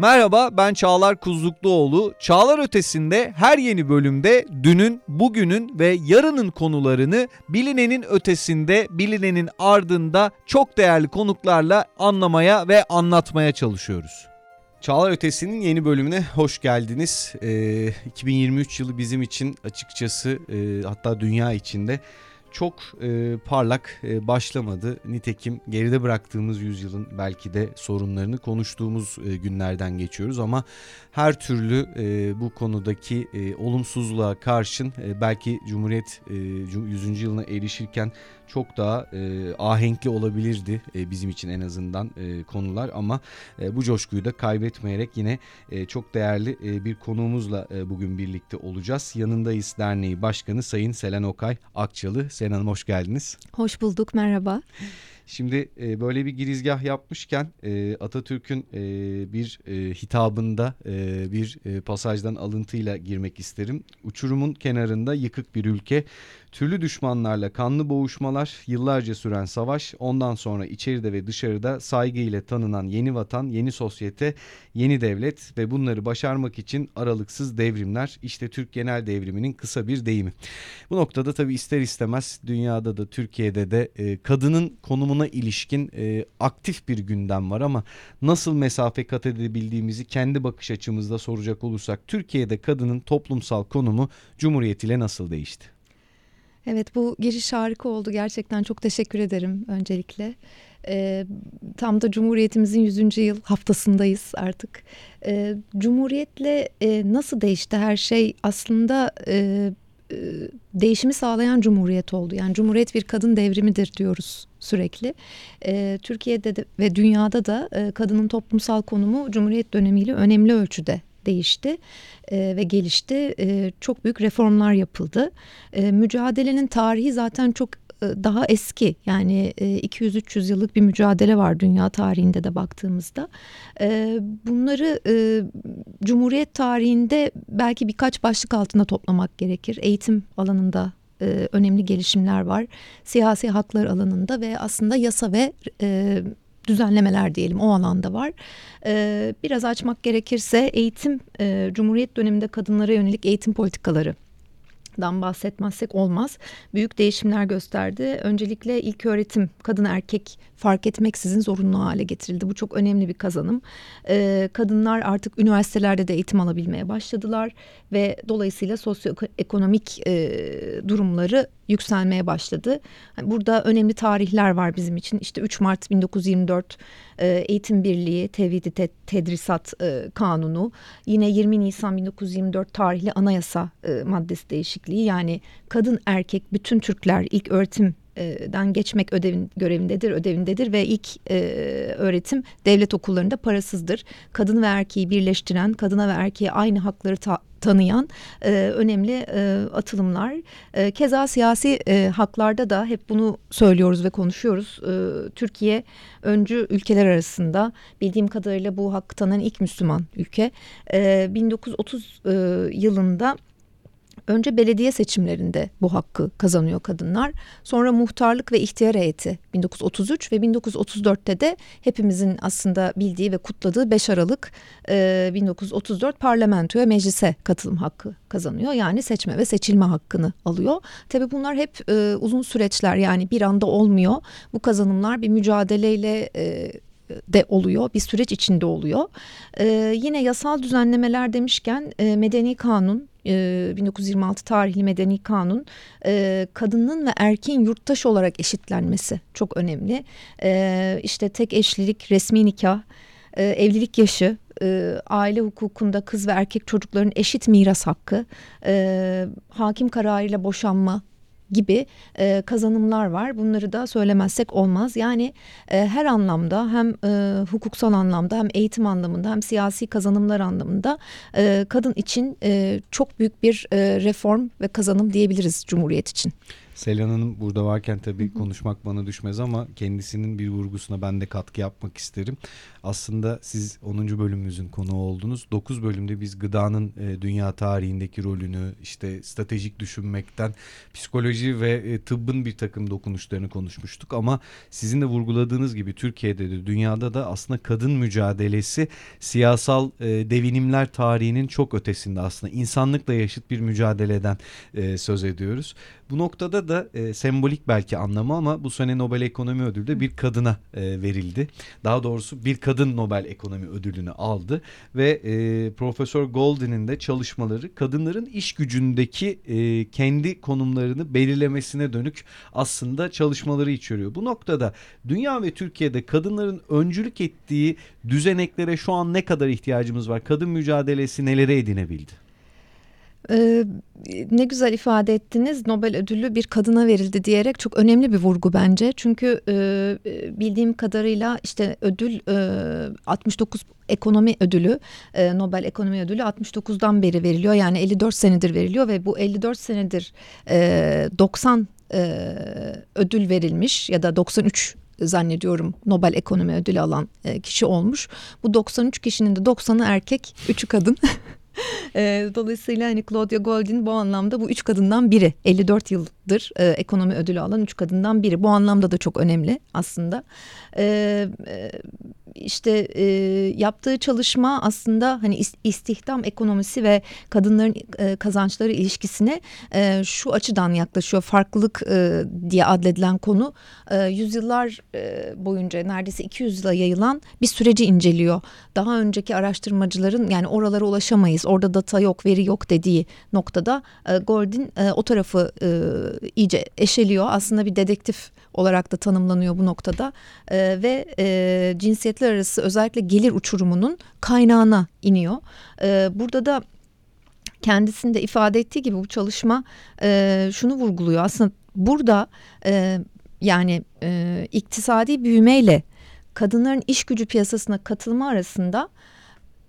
Merhaba ben Çağlar Kuzlukluoğlu. Çağlar Ötesi'nde her yeni bölümde dünün, bugünün ve yarının konularını bilinenin ötesinde, bilinenin ardında çok değerli konuklarla anlamaya ve anlatmaya çalışıyoruz. Çağlar Ötesi'nin yeni bölümüne hoş geldiniz. Ee, 2023 yılı bizim için açıkçası e, hatta dünya içinde çok e, parlak e, başlamadı. Nitekim geride bıraktığımız yüzyılın belki de sorunlarını konuştuğumuz e, günlerden geçiyoruz ama her türlü e, bu konudaki e, olumsuzluğa karşın e, belki Cumhuriyet e, 100. yılına erişirken çok daha e, ahenkli olabilirdi e, bizim için en azından e, konular ama e, bu coşkuyu da kaybetmeyerek yine e, çok değerli e, bir konuğumuzla e, bugün birlikte olacağız. Yanındayız derneği başkanı Sayın Selen Okay Akçalı. Selen Hanım hoş geldiniz. Hoş bulduk merhaba. Şimdi e, böyle bir girizgah yapmışken e, Atatürk'ün e, bir e, hitabında e, bir e, pasajdan alıntıyla girmek isterim. Uçurumun kenarında yıkık bir ülke, Türlü düşmanlarla kanlı boğuşmalar, yıllarca süren savaş, ondan sonra içeride ve dışarıda saygı ile tanınan yeni vatan, yeni sosyete, yeni devlet ve bunları başarmak için aralıksız devrimler. İşte Türk genel devriminin kısa bir deyimi. Bu noktada tabii ister istemez dünyada da Türkiye'de de e, kadının konumuna ilişkin e, aktif bir gündem var ama nasıl mesafe kat edebildiğimizi kendi bakış açımızda soracak olursak Türkiye'de kadının toplumsal konumu Cumhuriyet ile nasıl değişti? Evet bu giriş harika oldu gerçekten çok teşekkür ederim öncelikle. Ee, tam da Cumhuriyetimizin 100. yıl haftasındayız artık. Ee, Cumhuriyetle e, nasıl değişti her şey aslında e, e, değişimi sağlayan Cumhuriyet oldu. Yani Cumhuriyet bir kadın devrimidir diyoruz sürekli. E, Türkiye'de de ve dünyada da e, kadının toplumsal konumu Cumhuriyet dönemiyle önemli ölçüde değişti e, ve gelişti. E, çok büyük reformlar yapıldı. E, mücadelenin tarihi zaten çok e, daha eski yani 200-300 e, yıllık bir mücadele var dünya tarihinde de baktığımızda. E, bunları Cumhuriyet tarihinde belki birkaç başlık altında toplamak gerekir. Eğitim alanında önemli gelişimler var. Siyasi haklar alanında ve aslında yasa ve düzenlemeler diyelim o alanda var. Ee, biraz açmak gerekirse eğitim, e, Cumhuriyet döneminde kadınlara yönelik eğitim politikaları dan bahsetmezsek olmaz. Büyük değişimler gösterdi. Öncelikle ilk öğretim kadın erkek fark etmeksizin zorunlu hale getirildi. Bu çok önemli bir kazanım. Ee, kadınlar artık üniversitelerde de eğitim alabilmeye başladılar ve dolayısıyla sosyoekonomik e, durumları yükselmeye başladı. Burada önemli tarihler var bizim için. İşte 3 Mart 1924 e, Eğitim Birliği Tevhidi Te Tedrisat e, Kanunu. Yine 20 Nisan 1924 tarihli anayasa e, maddesi değişikliği. Yani kadın erkek bütün Türkler ilk öğretim den geçmek ödevin görevindedir, ödevindedir ve ilk e, öğretim devlet okullarında parasızdır. Kadın ve erkeği birleştiren, kadına ve erkeğe aynı hakları ta tanıyan e, önemli e, atılımlar. E, keza siyasi e, haklarda da hep bunu söylüyoruz ve konuşuyoruz. E, Türkiye öncü ülkeler arasında bildiğim kadarıyla bu hakkı tanınan ilk Müslüman ülke. E, 1930 e, yılında Önce belediye seçimlerinde bu hakkı kazanıyor kadınlar. Sonra muhtarlık ve ihtiyar heyeti 1933 ve 1934'te de hepimizin aslında bildiği ve kutladığı 5 Aralık e, 1934 parlamentoya meclise katılım hakkı kazanıyor. Yani seçme ve seçilme hakkını alıyor. Tabi bunlar hep e, uzun süreçler yani bir anda olmuyor. Bu kazanımlar bir mücadeleyle e, de oluyor. Bir süreç içinde oluyor. Ee, yine yasal düzenlemeler demişken e, medeni kanun 1926 e, tarihli medeni kanun e, kadının ve erkeğin yurttaş olarak eşitlenmesi çok önemli. E, işte tek eşlilik, resmi nikah, evlilik yaşı, aile hukukunda kız ve erkek çocukların eşit miras hakkı, hakim kararıyla boşanma gibi e, kazanımlar var. Bunları da söylemezsek olmaz. Yani e, her anlamda hem e, hukuksal anlamda hem eğitim anlamında hem siyasi kazanımlar anlamında e, kadın için e, çok büyük bir e, reform ve kazanım diyebiliriz Cumhuriyet için. Selen Hanım burada varken tabii konuşmak bana düşmez ama kendisinin bir vurgusuna ben de katkı yapmak isterim. Aslında siz 10. bölümümüzün konuğu oldunuz. 9 bölümde biz gıdanın e, dünya tarihindeki rolünü işte stratejik düşünmekten psikoloji ve e, tıbbın bir takım dokunuşlarını konuşmuştuk ama sizin de vurguladığınız gibi Türkiye'de de dünyada da aslında kadın mücadelesi siyasal e, devinimler tarihinin çok ötesinde aslında insanlıkla yaşıt bir mücadeleden e, söz ediyoruz. Bu noktada da e, sembolik belki anlamı ama bu sene Nobel Ekonomi Ödülü de bir kadına e, verildi. Daha doğrusu bir kadın Nobel Ekonomi Ödülünü aldı ve e, Profesör Goldin'in de çalışmaları kadınların iş gücündeki e, kendi konumlarını belirlemesine dönük aslında çalışmaları içeriyor. Bu noktada dünya ve Türkiye'de kadınların öncülük ettiği düzeneklere şu an ne kadar ihtiyacımız var? Kadın mücadelesi nelere edinebildi? Ee, ne güzel ifade ettiniz Nobel ödülü bir kadına verildi diyerek çok önemli bir vurgu bence. Çünkü e, bildiğim kadarıyla işte ödül e, 69 ekonomi ödülü e, Nobel ekonomi ödülü 69'dan beri veriliyor. Yani 54 senedir veriliyor ve bu 54 senedir e, 90 e, ödül verilmiş ya da 93 zannediyorum Nobel Ekonomi Ödülü alan e, kişi olmuş. Bu 93 kişinin de 90'ı erkek, 3'ü kadın. E, dolayısıyla hani Claudia Goldin bu anlamda bu üç kadından biri. 54 yıldır e, ekonomi ödülü alan üç kadından biri. Bu anlamda da çok önemli aslında. E, e, işte e, yaptığı çalışma aslında hani istihdam ekonomisi ve kadınların e, kazançları ilişkisine e, şu açıdan yaklaşıyor. Farklılık e, diye adledilen konu e, yüzyıllar e, boyunca neredeyse 200 yıla yayılan bir süreci inceliyor. Daha önceki araştırmacıların yani oralara ulaşamayız, orada data yok, veri yok dediği noktada e, Goldin e, o tarafı e, iyice eşeliyor. Aslında bir dedektif olarak da tanımlanıyor bu noktada e, ve e, cinsiyetler arası özellikle gelir uçurumunun kaynağına iniyor. E, burada da kendisinde ifade ettiği gibi bu çalışma e, şunu vurguluyor aslında burada e, yani e, iktisadi büyümeyle kadınların iş gücü piyasasına katılma arasında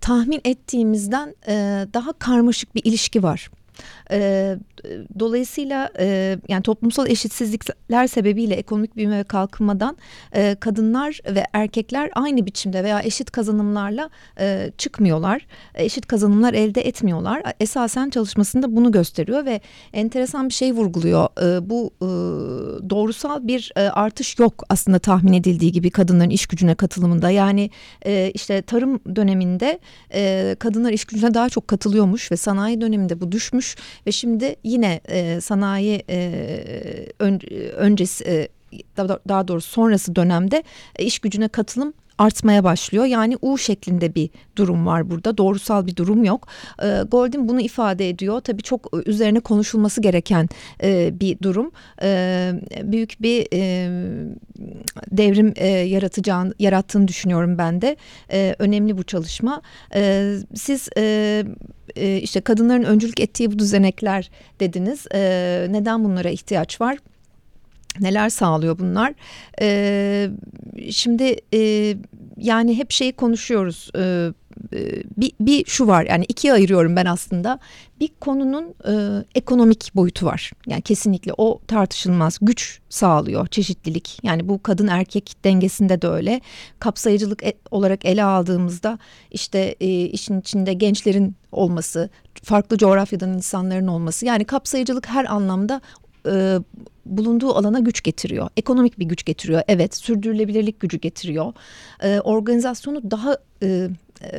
tahmin ettiğimizden e, daha karmaşık bir ilişki var. E, dolayısıyla e, yani toplumsal eşitsizlikler sebebiyle ekonomik büyüme ve kalkınmadan e, kadınlar ve erkekler aynı biçimde veya eşit kazanımlarla e, çıkmıyorlar. Eşit kazanımlar elde etmiyorlar. Esasen çalışmasında bunu gösteriyor ve enteresan bir şey vurguluyor. E, bu e, doğrusal bir e, artış yok aslında tahmin edildiği gibi kadınların iş gücüne katılımında. Yani e, işte tarım döneminde e, kadınlar iş gücüne daha çok katılıyormuş ve sanayi döneminde bu düşmüş ve şimdi yine e, sanayi e, ön, öncesi e, daha doğrusu sonrası dönemde e, iş gücüne katılım artmaya başlıyor. Yani U şeklinde bir durum var burada. Doğrusal bir durum yok. E, Goldin bunu ifade ediyor. Tabii çok üzerine konuşulması gereken e, bir durum. E, büyük bir e, devrim e, yaratacağını yarattığını düşünüyorum ben de. E, önemli bu çalışma. E, siz e, e, işte kadınların öncülük ettiği bu düzenekler dediniz. E, neden bunlara ihtiyaç var? Neler sağlıyor bunlar? Ee, şimdi e, yani hep şeyi konuşuyoruz. Ee, bir, bir şu var yani ikiye ayırıyorum ben aslında. Bir konunun e, ekonomik boyutu var. Yani kesinlikle o tartışılmaz. Güç sağlıyor çeşitlilik. Yani bu kadın erkek dengesinde de öyle. Kapsayıcılık e, olarak ele aldığımızda işte e, işin içinde gençlerin olması, farklı coğrafyadan insanların olması. Yani kapsayıcılık her anlamda e, bulunduğu alana güç getiriyor. Ekonomik bir güç getiriyor. Evet, sürdürülebilirlik gücü getiriyor. E, organizasyonu daha e, e,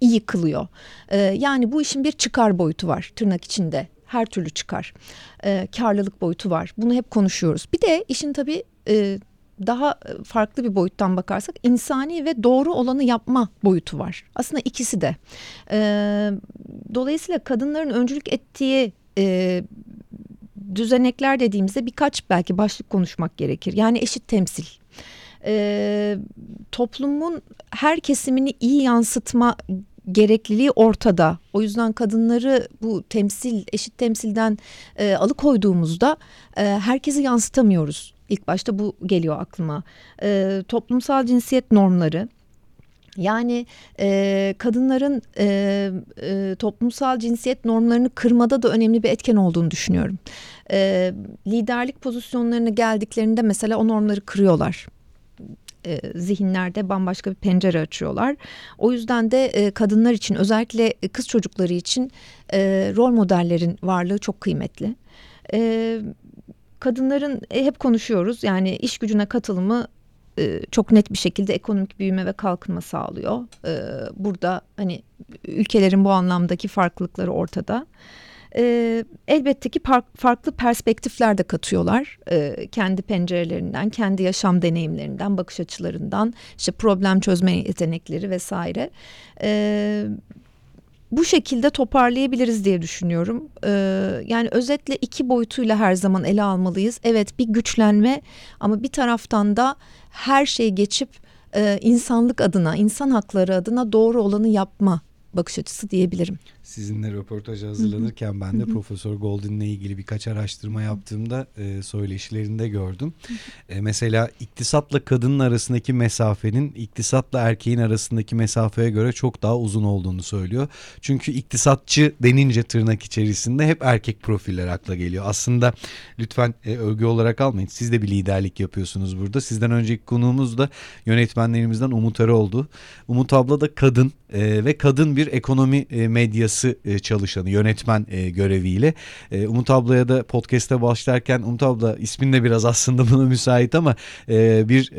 iyi kılıyor. E, yani bu işin bir çıkar boyutu var tırnak içinde. Her türlü çıkar. E, karlılık boyutu var. Bunu hep konuşuyoruz. Bir de işin tabii e, daha farklı bir boyuttan bakarsak insani ve doğru olanı yapma boyutu var. Aslında ikisi de. E, dolayısıyla kadınların öncülük ettiği e, düzenekler dediğimizde birkaç belki başlık konuşmak gerekir. Yani eşit temsil. Ee, toplumun her kesimini iyi yansıtma gerekliliği ortada. O yüzden kadınları bu temsil, eşit temsilden e, alıkoyduğumuzda e, herkesi yansıtamıyoruz. İlk başta bu geliyor aklıma. E, toplumsal cinsiyet normları, Yani e, kadınların e, e, toplumsal cinsiyet normlarını kırmada da önemli bir etken olduğunu düşünüyorum. E, liderlik pozisyonlarına geldiklerinde mesela o normları kırıyorlar e, zihinlerde bambaşka bir pencere açıyorlar. O yüzden de e, kadınlar için özellikle kız çocukları için e, rol modellerin varlığı çok kıymetli. E, kadınların e, hep konuşuyoruz yani iş gücüne katılımı e, çok net bir şekilde ekonomik büyüme ve kalkınma sağlıyor. E, burada hani ülkelerin bu anlamdaki farklılıkları ortada. E, elbette ki farklı perspektifler de katıyorlar. kendi pencerelerinden, kendi yaşam deneyimlerinden, bakış açılarından, işte problem çözme yetenekleri vesaire bu şekilde toparlayabiliriz diye düşünüyorum. Ee, yani özetle iki boyutuyla her zaman ele almalıyız. Evet bir güçlenme ama bir taraftan da her şeyi geçip e, insanlık adına, insan hakları adına doğru olanı yapma bakış açısı diyebilirim sizinle röportaj hazırlanırken ben de Profesör Golden'le ilgili birkaç araştırma yaptığımda e, söyleşilerinde gördüm. E, mesela iktisatla kadının arasındaki mesafenin iktisatla erkeğin arasındaki mesafeye göre çok daha uzun olduğunu söylüyor. Çünkü iktisatçı denince tırnak içerisinde hep erkek profiller akla geliyor. Aslında lütfen e, övgü olarak almayın. Siz de bir liderlik yapıyorsunuz burada. Sizden önceki konuğumuz da yönetmenlerimizden Umut oldu. Umut abla da kadın e, ve kadın bir ekonomi e, medyası yayıncısı e, çalışanı, yönetmen e, göreviyle. E, Umut ablaya da podcast'e başlarken Umut abla ismin de biraz aslında buna müsait ama bir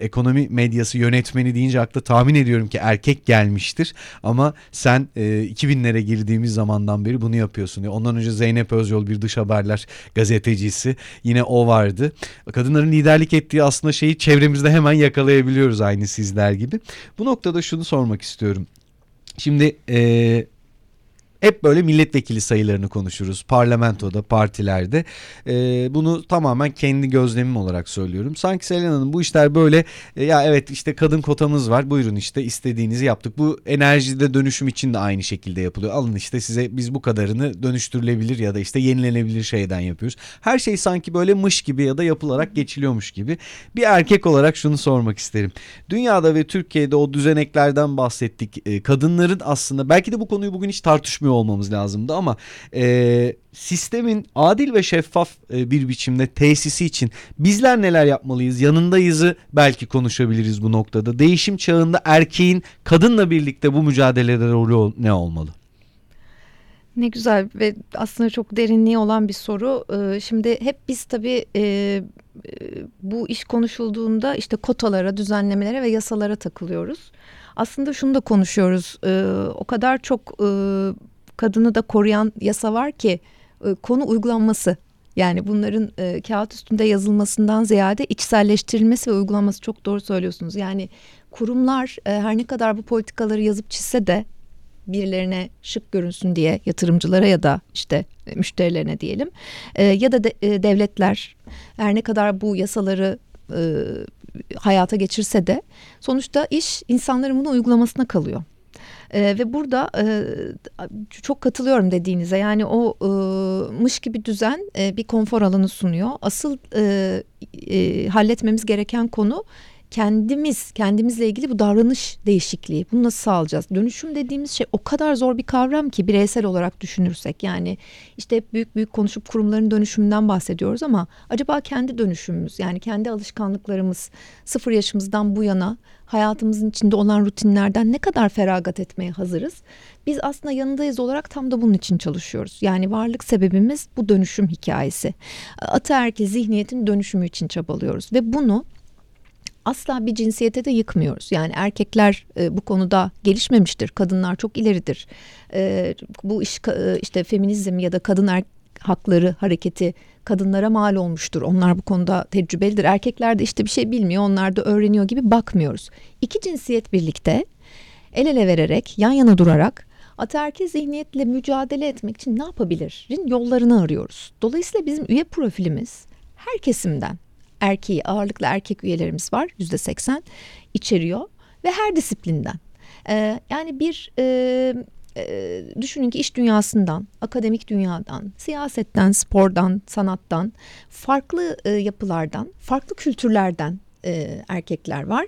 ekonomi medyası yönetmeni deyince akla tahmin ediyorum ki erkek gelmiştir. Ama sen 2000'lere girdiğimiz zamandan beri bunu yapıyorsun. Ondan önce Zeynep Özyol bir dış haberler gazetecisi yine o vardı. Kadınların liderlik ettiği aslında şeyi çevremizde hemen yakalayabiliyoruz aynı sizler gibi. Bu noktada şunu sormak istiyorum. Şimdi e, hep böyle milletvekili sayılarını konuşuruz parlamentoda, partilerde. E, bunu tamamen kendi gözlemim olarak söylüyorum. Sanki Selen Hanım bu işler böyle e, ya evet işte kadın kotamız var buyurun işte istediğinizi yaptık. Bu enerjide dönüşüm için de aynı şekilde yapılıyor. Alın işte size biz bu kadarını dönüştürülebilir ya da işte yenilenebilir şeyden yapıyoruz. Her şey sanki böyle mış gibi ya da yapılarak geçiliyormuş gibi. Bir erkek olarak şunu sormak isterim. Dünyada ve Türkiye'de o düzeneklerden bahsettik. E, kadınların aslında belki de bu konuyu bugün hiç tartışmıyor olmamız lazımdı ama e, sistemin adil ve şeffaf e, bir biçimde tesisi için bizler neler yapmalıyız? Yanındayızı belki konuşabiliriz bu noktada. Değişim çağında erkeğin kadınla birlikte bu mücadelede rolü ne olmalı? Ne güzel ve aslında çok derinliği olan bir soru. Şimdi hep biz tabii bu iş konuşulduğunda işte kotalara, düzenlemelere ve yasalara takılıyoruz. Aslında şunu da konuşuyoruz. O kadar çok kadını da koruyan yasa var ki e, konu uygulanması. Yani bunların e, kağıt üstünde yazılmasından ziyade içselleştirilmesi ve uygulanması çok doğru söylüyorsunuz. Yani kurumlar e, her ne kadar bu politikaları yazıp çizse de birilerine şık görünsün diye yatırımcılara ya da işte e, müşterilerine diyelim e, ya da de, e, devletler her ne kadar bu yasaları e, hayata geçirse de sonuçta iş insanların bunu uygulamasına kalıyor. E, ve burada e, çok katılıyorum dediğinize yani o e, mış gibi düzen e, bir konfor alanı sunuyor. Asıl e, e, halletmemiz gereken konu kendimiz kendimizle ilgili bu davranış değişikliği bunu nasıl sağlayacağız? Dönüşüm dediğimiz şey o kadar zor bir kavram ki bireysel olarak düşünürsek yani işte hep büyük büyük konuşup kurumların dönüşümünden bahsediyoruz ama acaba kendi dönüşümümüz yani kendi alışkanlıklarımız sıfır yaşımızdan bu yana hayatımızın içinde olan rutinlerden ne kadar feragat etmeye hazırız? Biz aslında yanındayız olarak tam da bunun için çalışıyoruz. Yani varlık sebebimiz bu dönüşüm hikayesi. Ataerkil zihniyetin dönüşümü için çabalıyoruz ve bunu asla bir cinsiyete de yıkmıyoruz. Yani erkekler e, bu konuda gelişmemiştir. Kadınlar çok ileridir. E, bu iş e, işte feminizm ya da kadın er, hakları hareketi kadınlara mal olmuştur. Onlar bu konuda tecrübelidir. Erkekler de işte bir şey bilmiyor. Onlar da öğreniyor gibi bakmıyoruz. İki cinsiyet birlikte el ele vererek, yan yana durarak ataerkil zihniyetle mücadele etmek için ne yapabilirin yollarını arıyoruz. Dolayısıyla bizim üye profilimiz her kesimden erkeği ağırlıklı erkek üyelerimiz var yüzde seksen içeriyor ve her disiplinden. Ee, yani bir e, e, düşünün ki iş dünyasından, akademik dünyadan, siyasetten, spordan, sanattan, farklı e, yapılardan, farklı kültürlerden e, erkekler var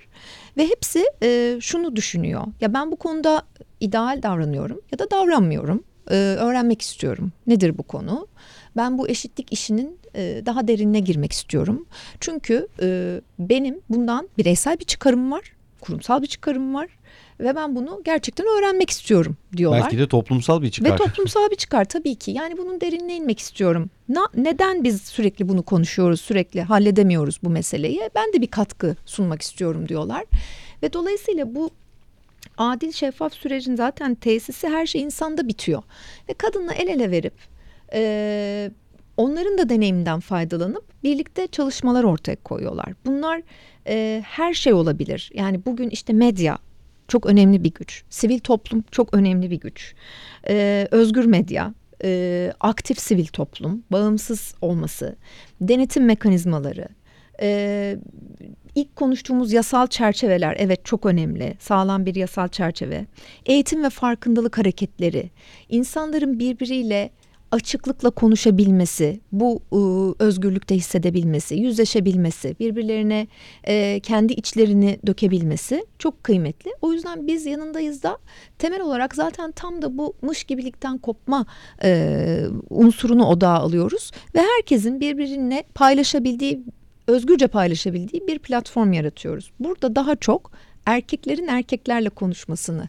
ve hepsi e, şunu düşünüyor. Ya ben bu konuda ideal davranıyorum ya da davranmıyorum. E, öğrenmek istiyorum. Nedir bu konu? Ben bu eşitlik işinin e, daha derinine girmek istiyorum çünkü e, benim bundan bireysel bir çıkarım var kurumsal bir çıkarım var ve ben bunu gerçekten öğrenmek istiyorum diyorlar. Belki de toplumsal bir çıkar. Ve toplumsal bir çıkar tabii ki. Yani bunun derinine inmek istiyorum. Na, neden biz sürekli bunu konuşuyoruz, sürekli halledemiyoruz bu meseleyi? Ben de bir katkı sunmak istiyorum diyorlar. Ve dolayısıyla bu adil şeffaf sürecin zaten tesisi her şey insanda bitiyor. Ve kadınla el ele verip e, onların da deneyiminden faydalanıp birlikte çalışmalar ortaya koyuyorlar. Bunlar e, her şey olabilir. Yani bugün işte medya çok önemli bir güç. Sivil toplum çok önemli bir güç. Ee, özgür medya, e, aktif sivil toplum, bağımsız olması, denetim mekanizmaları, e, ilk konuştuğumuz yasal çerçeveler evet çok önemli. Sağlam bir yasal çerçeve. Eğitim ve farkındalık hareketleri, insanların birbiriyle açıklıkla konuşabilmesi, bu e, özgürlükte hissedebilmesi, yüzleşebilmesi, birbirlerine kendi içlerini dökebilmesi çok kıymetli. O yüzden biz yanındayız da temel olarak zaten tam da bu mış gibilikten kopma unsurunu odağa alıyoruz ve herkesin birbirine paylaşabildiği, özgürce paylaşabildiği bir platform yaratıyoruz. Burada daha çok erkeklerin erkeklerle konuşmasını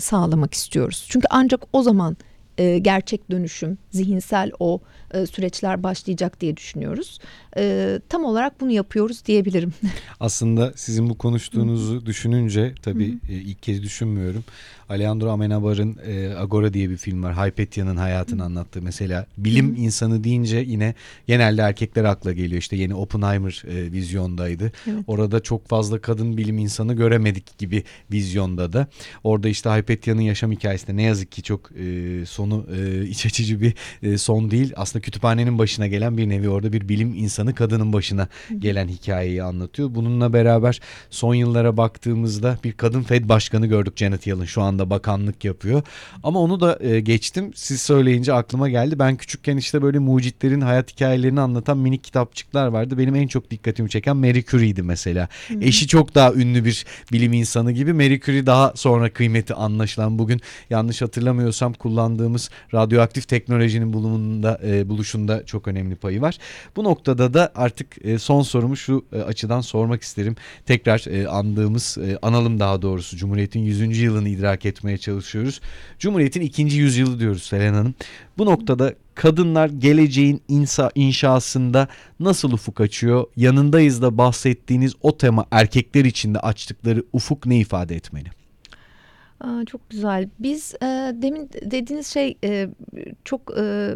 sağlamak istiyoruz. Çünkü ancak o zaman e, gerçek dönüşüm, zihinsel o e, süreçler başlayacak diye düşünüyoruz. E, tam olarak bunu yapıyoruz diyebilirim. Aslında sizin bu konuştuğunuzu düşününce tabii e, ilk kez düşünmüyorum. Alejandro Amenabar'ın e, Agora diye bir film var. Hypatia'nın hayatını anlattığı. Mesela bilim insanı deyince yine genelde erkekler akla geliyor. İşte yeni Oppenheimer e, vizyondaydı. Evet. Orada çok fazla kadın bilim insanı göremedik gibi vizyonda da. Orada işte Hypatia'nın yaşam hikayesinde ne yazık ki çok e, sonu e, iç açıcı bir e, son değil. Aslında kütüphanenin başına gelen bir nevi orada bir bilim insanı kadının başına gelen hikayeyi anlatıyor. Bununla beraber son yıllara baktığımızda bir kadın Fed başkanı gördük Janet Yellen şu anda bakanlık yapıyor. Ama onu da e, geçtim. Siz söyleyince aklıma geldi. Ben küçükken işte böyle mucitlerin hayat hikayelerini anlatan minik kitapçıklar vardı. Benim en çok dikkatimi çeken Marie Curie'ydi mesela. Hı -hı. Eşi çok daha ünlü bir bilim insanı gibi. Marie Curie daha sonra kıymeti anlaşılan bugün yanlış hatırlamıyorsam kullandığımız radyoaktif teknolojinin bulumunda e, buluşunda çok önemli payı var. Bu noktada da artık e, son sorumu şu e, açıdan sormak isterim. Tekrar e, andığımız e, analım daha doğrusu Cumhuriyet'in 100. yılını idrak etmeye çalışıyoruz. Cumhuriyet'in ikinci yüzyılı diyoruz Selen Hanım. Bu noktada kadınlar geleceğin insa inşasında nasıl ufuk açıyor? Yanındayız da bahsettiğiniz o tema erkekler için de açtıkları ufuk ne ifade etmeli? Aa, çok güzel. Biz e, demin dediğiniz şey e, çok e,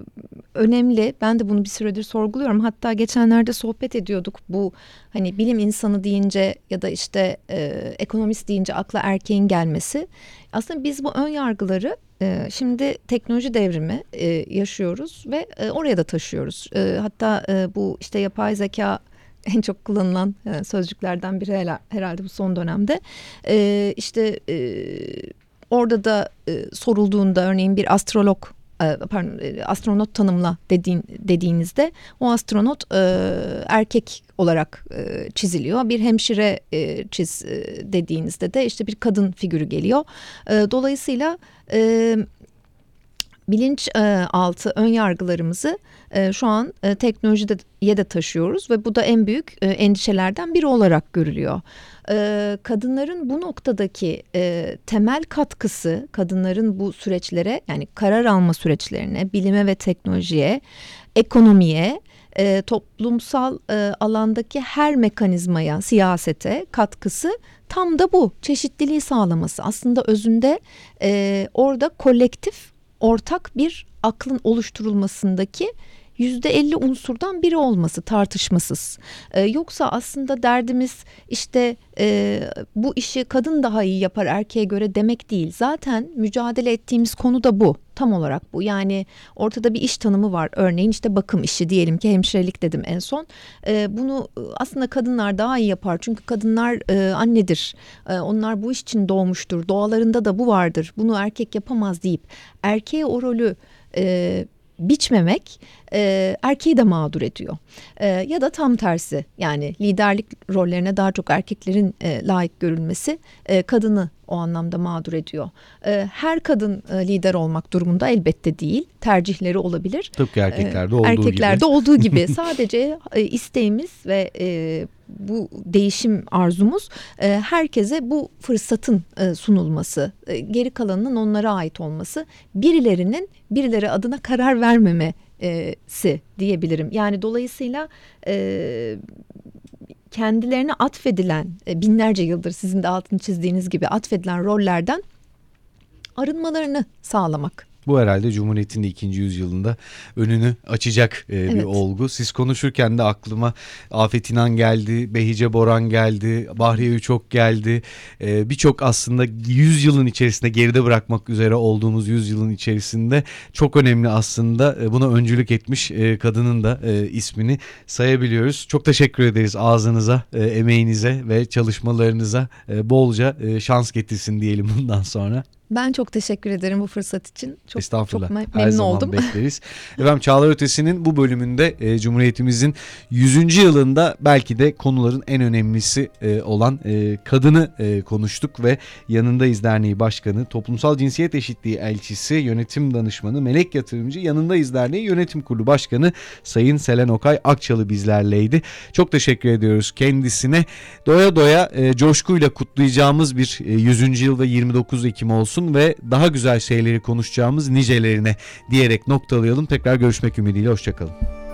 önemli. Ben de bunu bir süredir sorguluyorum. Hatta geçenlerde sohbet ediyorduk. Bu hani bilim insanı deyince ya da işte e, ekonomist deyince akla erkeğin gelmesi. Aslında biz bu ön yargıları e, şimdi teknoloji devrimi e, yaşıyoruz ve e, oraya da taşıyoruz. E, hatta e, bu işte yapay zeka en çok kullanılan e, sözcüklerden biri herhalde bu son dönemde. E, işte e, orada da e, sorulduğunda örneğin bir astrolog e, pardon astronot tanımla dediğin, dediğinizde o astronot e, erkek olarak e, çiziliyor. Bir hemşire e, çiz e, dediğinizde de işte bir kadın figürü geliyor. E, dolayısıyla e, bilinç e, altı ön yargılarımızı e, şu an e, teknolojide de taşıyoruz ve bu da en büyük e, endişelerden biri olarak görülüyor. E, kadınların bu noktadaki e, temel katkısı kadınların bu süreçlere yani karar alma süreçlerine, bilime ve teknolojiye, ekonomiye e, toplumsal alandaki her mekanizmaya, siyasete katkısı tam da bu çeşitliliği sağlaması. Aslında özünde orada kolektif ortak bir aklın oluşturulmasındaki yüzde elli unsurdan biri olması tartışmasız. Ee, yoksa aslında derdimiz işte e, bu işi kadın daha iyi yapar erkeğe göre demek değil. Zaten mücadele ettiğimiz konu da bu. Tam olarak bu. Yani ortada bir iş tanımı var. Örneğin işte bakım işi diyelim ki hemşirelik dedim en son. Ee, bunu aslında kadınlar daha iyi yapar. Çünkü kadınlar e, annedir. E, onlar bu iş için doğmuştur. Doğalarında da bu vardır. Bunu erkek yapamaz deyip erkeğe o rolü e, biçmemek e, erkeği de mağdur ediyor. E, ya da tam tersi yani liderlik rollerine daha çok erkeklerin e, layık görülmesi e, kadını o anlamda mağdur ediyor. E, her kadın e, lider olmak durumunda elbette değil. Tercihleri olabilir. Tıpkı erkeklerde Ee, olduğu erkeklerde gibi. olduğu gibi sadece e, isteğimiz ve e, bu değişim arzumuz e, herkese bu fırsatın e, sunulması, e, geri kalanının onlara ait olması, birilerinin birileri adına karar vermemesi diyebilirim. Yani dolayısıyla e, kendilerine atfedilen e, binlerce yıldır sizin de altını çizdiğiniz gibi atfedilen rollerden arınmalarını sağlamak. Bu herhalde Cumhuriyet'in de ikinci yüzyılında önünü açacak e, bir Evet. olgu. Siz konuşurken de aklıma Afet İnan geldi, Behice Boran geldi, Bahriye Üçok geldi. E, Birçok aslında yüzyılın içerisinde geride bırakmak üzere olduğumuz yüzyılın içerisinde çok önemli aslında e, buna öncülük etmiş e, kadının da e, ismini sayabiliyoruz. Çok teşekkür ederiz ağzınıza, e, emeğinize ve çalışmalarınıza e, bolca e, şans getirsin diyelim bundan sonra. Ben çok teşekkür ederim bu fırsat için. Çok, Estağfurullah. çok me- Her memnun zaman oldum. bekleriz. Efendim Çağlar Ötesi'nin bu bölümünde e, Cumhuriyetimizin 100. yılında belki de konuların en önemlisi e, olan e, kadını e, konuştuk ve Yanındayız Derneği Başkanı, Toplumsal Cinsiyet Eşitliği Elçisi, Yönetim Danışmanı, Melek Yatırımcı, Yanındayız Derneği Yönetim Kurulu Başkanı Sayın Selen Okay Akçalı bizlerleydi. Çok teşekkür ediyoruz kendisine. Doya doya e, coşkuyla kutlayacağımız bir e, 100. yıl ve 29 Ekim olsun ve daha güzel şeyleri konuşacağımız nicelerine diyerek noktalayalım. Tekrar görüşmek ümidiyle hoşçakalın.